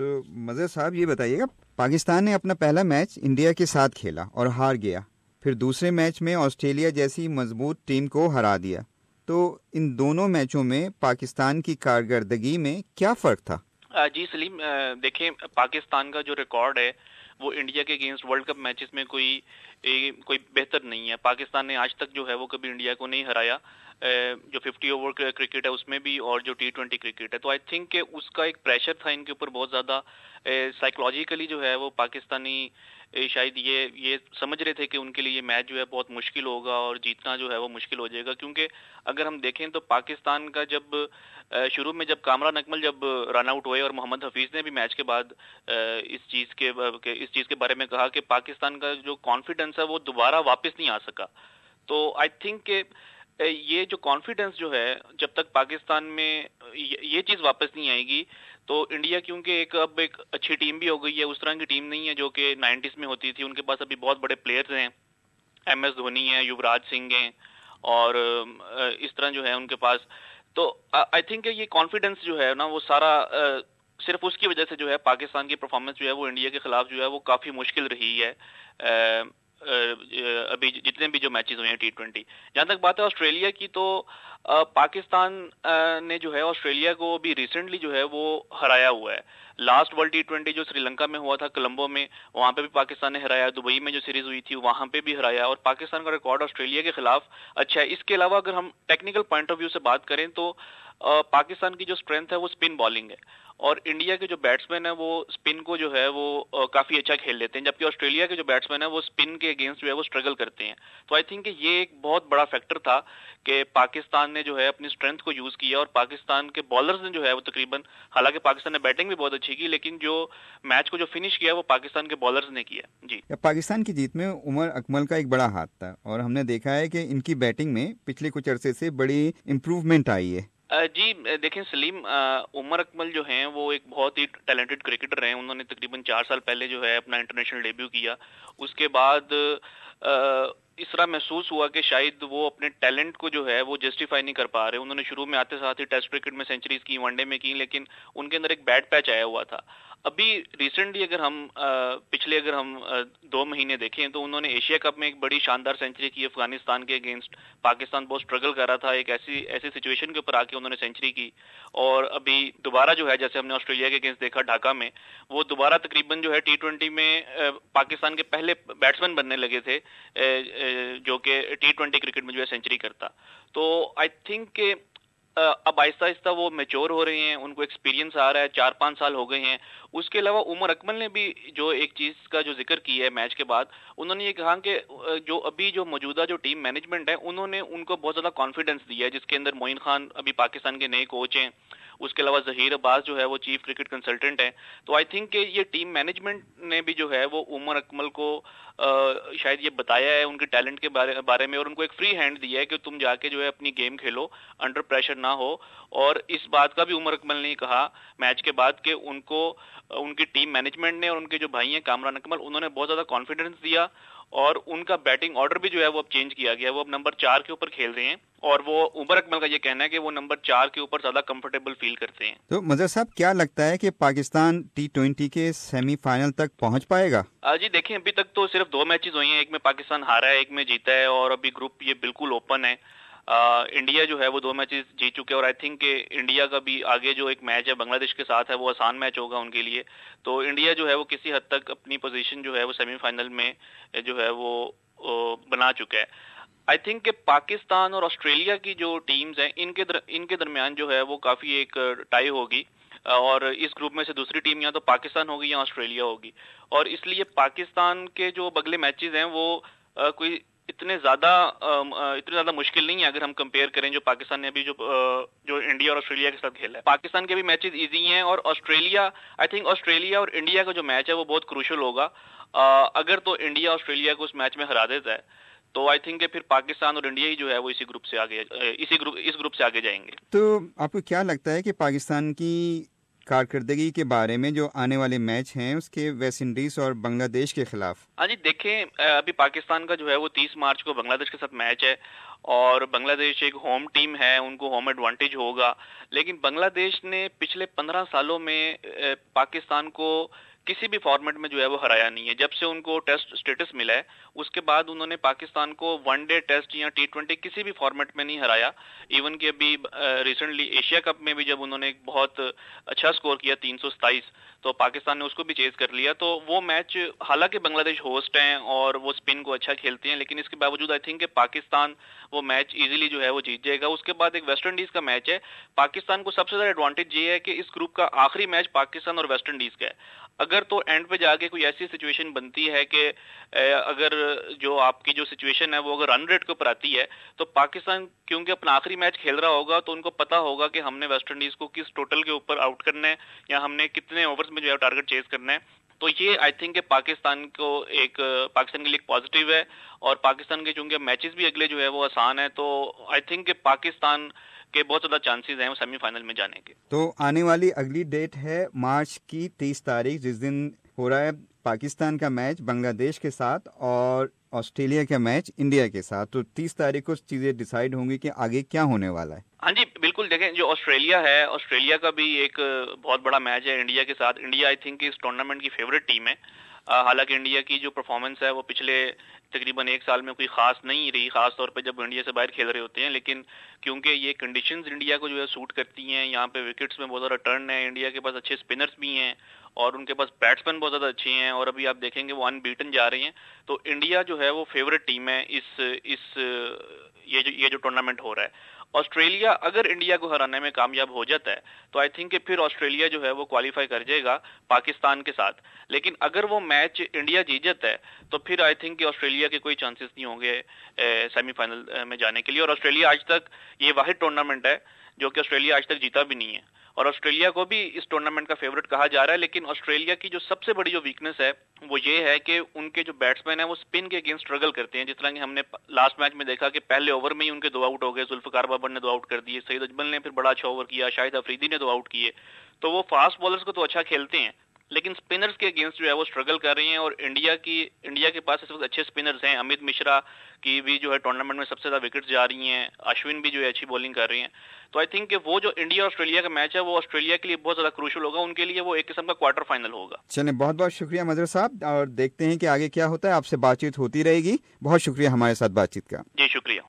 تو مظہر صاحب یہ بتائیے گا، پاکستان نے اپنا پہلا میچ انڈیا کے ساتھ کھیلا اور ہار گیا، پھر دوسرے میچ میں آسٹریلیا جیسی مضبوط ٹیم کو ہرا دیا۔ تو ان دونوں میچوں میں پاکستان کی کارکردگی میں کیا فرق تھا؟ جی سلیم دیکھیں، پاکستان کا جو ریکارڈ ہے وہ انڈیا کے اگینسٹ ورلڈ کپ میچز میں کوئی کوئی بہتر نہیں ہے۔ پاکستان نے آج تک جو ہے وہ کبھی انڈیا کو نہیں ہرایا۔ جو ففٹی اوور کرکٹ ہے اس میں بھی اور جو ٹی ٹوینٹی کرکٹ ہے۔ تو آئی تھنک کہ اس کا ایک پریشر تھا ان کے اوپر بہت زیادہ سائیکولوجیکلی جو ہے وہ پاکستانی شاید یہ یہ سمجھ رہے تھے کہ ان کے لیے یہ میچ جو ہے بہت مشکل ہوگا اور جیتنا جو ہے وہ مشکل ہو جائے گا، کیونکہ اگر ہم دیکھیں تو پاکستان کا جب شروع میں جب کامران اکمل جب رن آؤٹ ہوئے اور محمد حفیظ نے بھی میچ کے بعد اس چیز کے اس چیز کے بارے میں کہا کہ پاکستان کا جو کانفیڈنس ہے وہ دوبارہ واپس نہیں آ سکا۔ تو آئی تھنک کہ یہ جو کانفیڈنس جو ہے، جب تک پاکستان میں یہ چیز واپس نہیں آئے گی۔ تو انڈیا کیونکہ ایک اب ایک اچھی ٹیم بھی ہو گئی ہے، اس طرح کی ٹیم نہیں ہے جو کہ نائنٹیز میں ہوتی تھی۔ ان کے پاس ابھی بہت بڑے پلیئرز ہیں۔ ایم ایس دھونی ہیں یوراج سنگھ ہیں اور اس طرح جو ہے ان کے پاس۔ تو آئی تھنک یہ کانفیڈنس جو ہے نا، وہ سارا صرف اس کی وجہ سے جو ہے، پاکستان کی پرفارمنس جو ہے، وہ انڈیا کے خلاف جو ہے، وہ کافی مشکل رہی ہے۔ ابھی جتنے بھی جو میچز ہوئے ہیں ٹی ٹوینٹی جہاں تک بات ہے آسٹریلیا کی تو پاکستان نے جو ہے آسٹریلیا کو بھی ریسنٹلی جو ہے وہ ہرایا ہوا ہے۔ لاسٹ ورلڈ ٹی ٹوینٹی جو سری لنکا میں ہوا تھا کولمبو میں، وہاں پہ بھی پاکستان نے ہرایا، دبئی میں جو سیریز ہوئی تھی، وہاں پہ بھی ہرایا اور پاکستان کا ریکارڈ آسٹریلیا کے خلاف اچھا ہے۔ اس کے علاوہ اگر ہم ٹیکنیکل پوائنٹ آف ویو سے بات کریں تو پاکستان کی جو اسٹرینتھ ہے، وہ اسپن بالنگ ہے۔ اور انڈیا کے جو بیٹسمین ہیں، وہ اسپن کو جو ہے، وہ کافی اچھا کھیل لیتے ہیں۔ جبکہ آسٹریلیا کے جو بیٹسمین ہیں، وہ اسپن کے اگینسٹ جو ہے، وہ اسٹرگل کرتے ہیں۔ تو آئی تھنک یہ ایک بہت بڑا فیکٹر تھا کہ پاکستان نے جو ہے، اپنی اسٹرینتھ کو یوز کیا۔ اور پاکستان کے بالرز نے جو ہے، وہ تقریباً، حالانکہ پاکستان نے بیٹنگ بھی بہت اچھی کی، لیکن جو میچ کو جو فنش کیا، وہ پاکستان کے بالرز نے کیا۔ جی۔ پاکستان کی جیت میں عمر اکمل کا ایک بڑا ہاتھ تھا۔ اور ہم نے دیکھا ہے کہ ان کی بیٹنگ میں پچھلے کچھ عرصے سے بڑی امپروومنٹ آئی ہے۔ جی دیکھیں سلیم عمر اکمل جو ہیں، وہ ایک بہت ہی ٹیلنٹڈ کرکٹر ہیں۔ انہوں نے تقریباً چار سال پہلے جو ہے اپنا انٹرنیشنل ڈیبیو کیا۔ اس کے بعد اس طرح محسوس ہوا کہ شاید وہ اپنے ٹیلنٹ کو جو ہے وہ جسٹیفائی نہیں کر پا رہے۔ انہوں نے شروع میں آتے ساتھ ہی ٹیسٹ کرکٹ میں سینچریز کی ون ڈے میں کی، لیکن ان کے اندر ایک بیڈ پیچ آیا ہوا تھا۔ ابھی ریسنٹلی اگر ہم پچھلے اگر ہم دو مہینے دیکھیں تو انہوں نے ایشیا کپ میں ایک بڑی شاندار سینچری کی، افغانستان کے اگینسٹ پاکستان بہت اسٹرگل کر رہا تھا۔ ایک ایسی ایسی سچویشن کے اوپر آ کے انہوں نے سینچری کی۔ اور ابھی دوبارہ جو ہے، جیسے ہم نے آسٹریلیا کے اگینسٹ دیکھا، ڈھاکہ میں، وہ دوبارہ تقریباً جو ہے ٹی ٹوینٹی میں پاکستان کے پہلے بیٹسمین بننے لگے تھے۔ جو کہ ٹی ٹوینٹی کرکٹ میں جو ہے سینچری کرتا۔ تو آئی تھنک کہ اب آہستہ آہستہ وہ میچور ہو رہے ہیں، ان کو ایکسپیرینس آ رہا ہے، چار پانچ سال ہو گئے ہیں۔ اس کے علاوہ عمر اکمل نے بھی جو ایک چیز کا جو ذکر کی ہے میچ کے بعد، انہوں نے یہ کہا کہ جو ابھی جو موجودہ جو ٹیم مینجمنٹ ہے، انہوں نے ان کو بہت زیادہ کانفیڈنس دیا ہے، جس کے اندر معین خان ابھی پاکستان کے نئے کوچ ہیں۔ اس کے علاوہ ظہیر عباس جو ہے، وہ چیف کرکٹ کنسلٹنٹ ہیں۔ تو آئی تھنک کہ یہ ٹیم مینجمنٹ نے بھی جو ہے، وہ عمر اکمل کو شاید یہ بتایا ہے ان کے ٹیلنٹ کے بارے میں، اور ان کو ایک فری ہینڈ دیا ہے کہ تم جا کے جو ہے اپنی گیم کھیلو انڈر پریشر نہ ہو۔ اور اس بات کا بھی عمر اکمل نے کہا میچ کے بعد کہ ان کو ان کی ٹیم مینجمنٹ نے اور ان کے جو بھائی ہیں کامران اکمل انہوں نے بہت زیادہ کانفیڈنس دیا اور ان کا بیٹنگ آرڈر بھی جو ہے وہ اب چینج کیا گیا وہ اب نمبر چار کے اوپر کھیل رہے ہیں اور وہ عمر اکمل کا یہ کہنا ہے کہ وہ نمبر چار کے اوپر زیادہ کمفرٹیبل فیل کرتے ہیں۔ تو مظہر صاحب کیا لگتا ہے کہ پاکستان ٹی ٹوینٹی کے سیمی فائنل تک پہنچ پائے گا؟ جی دیکھیں ابھی تک تو صرف دو میچز ہوئی ہیں ایک میں پاکستان ہارا ہے ایک میں جیتا ہے اور ابھی گروپ یہ بالکل اوپن ہے۔ انڈیا جو ہے وہ دو میچز جیت چکے اور آئی تھنک کہ انڈیا کا بھی آگے جو ایک میچ ہے بنگلہ دیش کے ساتھ ہے وہ آسان میچ ہوگا ان کے لیے۔ تو انڈیا جو ہے وہ کسی حد تک اپنی پوزیشن جو ہے وہ سیمی فائنل میں جو ہے وہ بنا چکا ہے۔ آئی تھنک کہ پاکستان اور آسٹریلیا کی جو ٹیمز ہیں ان کے در, ان کے درمیان جو ہے وہ کافی ایک ٹائی ہوگی۔ اور اس گروپ میں سے دوسری ٹیم یا تو پاکستان ہوگی یا آسٹریلیا ہوگی۔ اور اس لیے پاکستان کے جو بگلے میچز ہیں وہ کوئی اتنے زیادہ اتنے زیادہ مشکل نہیں ہے اگر ہم کمپیئر کریں جو پاکستان نے ابھی جو جو انڈیا اور آسٹریلیا کے ساتھ کھیلا ہے۔ پاکستان کے بھی میچز ایزی ہیں اور آسٹریلیا آئی تھنک آسٹریلیا اور انڈیا کا جو میچ ہے وہ بہت کروشل ہوگا۔ اگر تو انڈیا آسٹریلیا کو اس میچ میں ہرا دیتا ہے، تو آئی تھنک پھر پاکستان اور انڈیا ہی جو ہے وہ اسی گروپ سے آگے اسی گروپ اس گروپ سے آگے جائیں گے۔ تو آپ کو کیا لگتا ہے کہ پاکستان کی کارکردگی کے بارے میں جو آنے والے میچ ہیں، اس کے ویسٹ انڈیز اور بنگلہ دیش کے خلاف۔ ہاں جی دیکھیں ابھی پاکستان کا جو ہے وہ تیس مارچ کو بنگلہ دیش کے ساتھ میچ ہے اور بنگلہ دیش ایک ہوم ٹیم ہے، ان کو ہوم ایڈوانٹیج ہوگا۔ لیکن بنگلہ دیش نے پچھلے پندرہ سالوں میں پاکستان کو کسی بھی فارمیٹ میں جو ہے وہ ہرایا نہیں ہے۔ جب سے ان کو ٹیسٹ سٹیٹس ملا ہے، اس کے بعد انہوں نے پاکستان کو ون ڈے ٹیسٹ یا ٹی ٹوینٹی کسی بھی فارمیٹ میں نہیں ہرایا۔ ایون کہ ابھی ریسنٹلی ایشیا کپ میں بھی جب انہوں نے ایک بہت اچھا سکور کیا تین سو ستائیس، تو پاکستان نے اس کو بھی چیز کر لیا۔ تو وہ میچ حالانکہ بنگلہ دیش ہوسٹ ہیں اور وہ اسپن کو اچھا کھیلتے ہیں، لیکن اس کے باوجود آئی تھنک کہ پاکستان وہ میچ ایزیلی جو ہے وہ جیت جائے گا۔ اس کے بعد ایک ویسٹ انڈیز کا میچ ہے۔ پاکستان کو سب سے زیادہ ایڈوانٹیج یہ ہے کہ اس گروپ کا آخری میچ پاکستان اور ویسٹ انڈیز کا ہے۔ اگر تو اینڈ پہ جا کے کوئی ایسی سچویشن بنتی ہے کہ اگر جو آپ کی جو سچویشن ہے وہ اگر رن ریٹ کے اوپر آتی ہے، تو پاکستان کیونکہ اپنا آخری میچ کھیل رہا ہوگا، تو ان کو پتا ہوگا کہ ہم نے ویسٹ انڈیز کو کس ٹوٹل کے اوپر آؤٹ کرنا ہے، یا ہم نے کتنے اوورز میں جو ہے ٹارگٹ چیز کرنا ہے۔ تو یہ آئی تھنک کہ پاکستان کو ایک، پاکستان کے لیے پازیٹیو ہے، اور پاکستان کے چونکہ میچز بھی اگلے جو ہے وہ آسان ہے تو آئی تھنک کہ پاکستان کے بہت زیادہ چانسز ہیں وہ سیمی فائنل میں جانے کے۔ تو آنے والی اگلی ڈیٹ ہے مارچ کی تیس تاریخ جس دن ہو رہا ہے پاکستان کا میچ بنگلہ دیش کے ساتھ اور آسٹریلیا کا میچ انڈیا کے ساتھ۔ تو تیس تاریخ کو چیزیں ڈیسائیڈ ہوں گی کہ آگے کیا ہونے والا ہے۔ ہاں جی بالکل دیکھیں جو آسٹریلیا ہے آسٹریلیا کا بھی ایک بہت بڑا میچ ہے انڈیا کے ساتھ۔ انڈیا آئی تھنک اس ٹورنامنٹ کی فیوریٹ ٹیم ہے۔ حالانکہ انڈیا کی جو پرفارمنس ہے، وہ پچھلے تقریباً ایک سال میں کوئی خاص نہیں رہی، خاص طور پہ جب انڈیا سے باہر کھیل رہے ہوتے ہیں، لیکن کیونکہ یہ کنڈیشنز انڈیا کو جو ہے سوٹ کرتی ہیں، یہاں پہ وکٹس میں بہت زیادہ ٹرن ہے انڈیا کے پاس اچھے اسپنرس بھی ہیں، اور ان کے پاس بیٹسمین بہت زیادہ اچھے ہیں، اور ابھی آپ دیکھیں گے وہ ان بیٹن جا رہی ہیں، تو انڈیا جو ہے وہ فیوریٹ ٹیم ہے اس اس، یہ جو یہ جو ٹورنامنٹ ہو رہا ہے۔ آسٹریلیا اگر انڈیا کو ہرانے میں کامیاب ہو جاتا ہے، تو آئی تھنک کہ پھر آسٹریلیا جو ہے وہ کوالیفائی کر جائے گا پاکستان کے ساتھ۔ لیکن اگر وہ میچ انڈیا جیت جاتا ہے، تو پھر آئی تھنک کہ آسٹریلیا کے کوئی چانسز نہیں ہوں گے سیمی فائنل میں جانے کے لیے۔ اور آسٹریلیا آج تک یہ واحد ٹورنامنٹ ہے جو کہ آسٹریلیا آج تک جیتا بھی نہیں ہے۔ اور آسٹریلیا کو بھی اس ٹورنامنٹ کا فیوریٹ کہا جا رہا ہے، لیکن آسٹریلیا کی جو سب سے بڑی جو ویکنس ہے، وہ یہ ہے کہ ان کے جو بیٹسمین ہیں، وہ اسپن کے اگینسٹ اسٹرگل کرتے ہیں۔ جس طرح کہ ہم نے لاسٹ میچ میں دیکھا کہ پہلے اوور میں ہی ان کے دو آؤٹ ہو گئے ذوالفقار بابر نے دو آؤٹ کر دیے، سعید اجمل نے پھر بڑا اچھا اوور کیا، شاہد افریدی نے دو آؤٹ کیے۔ تو وہ فاسٹ بالرز کو تو اچھا کھیلتے ہیں لیکن سپنرز کے اگینسٹ جو ہے وہ اسٹرگل کر رہی ہیں اور انڈیا کی انڈیا کے پاس اس وقت اچھے سپنرز ہیں امت مشرا کی بھی جو ہے ٹورنامنٹ میں سب سے زیادہ وکٹس جا رہی ہیں اشون بھی جو ہے اچھی بولنگ کر رہی ہیں۔ تو آئی تھنک کہ وہ جو انڈیا اور آسٹریلیا کا میچ ہے وہ آسٹریلیا کے لیے بہت زیادہ کروشل ہوگا۔ ان کے لیے وہ ایک قسم کا کوارٹر فائنل ہوگا۔ چلیں بہت بہت شکریہ مظہر صاحب اور دیکھتے ہیں کہ آگے کیا ہوتا ہے۔ آپ سے بات چیت ہوتی رہے گی۔ بہت شکریہ ہمارے ساتھ بات چیت کا۔ جی شکریہ۔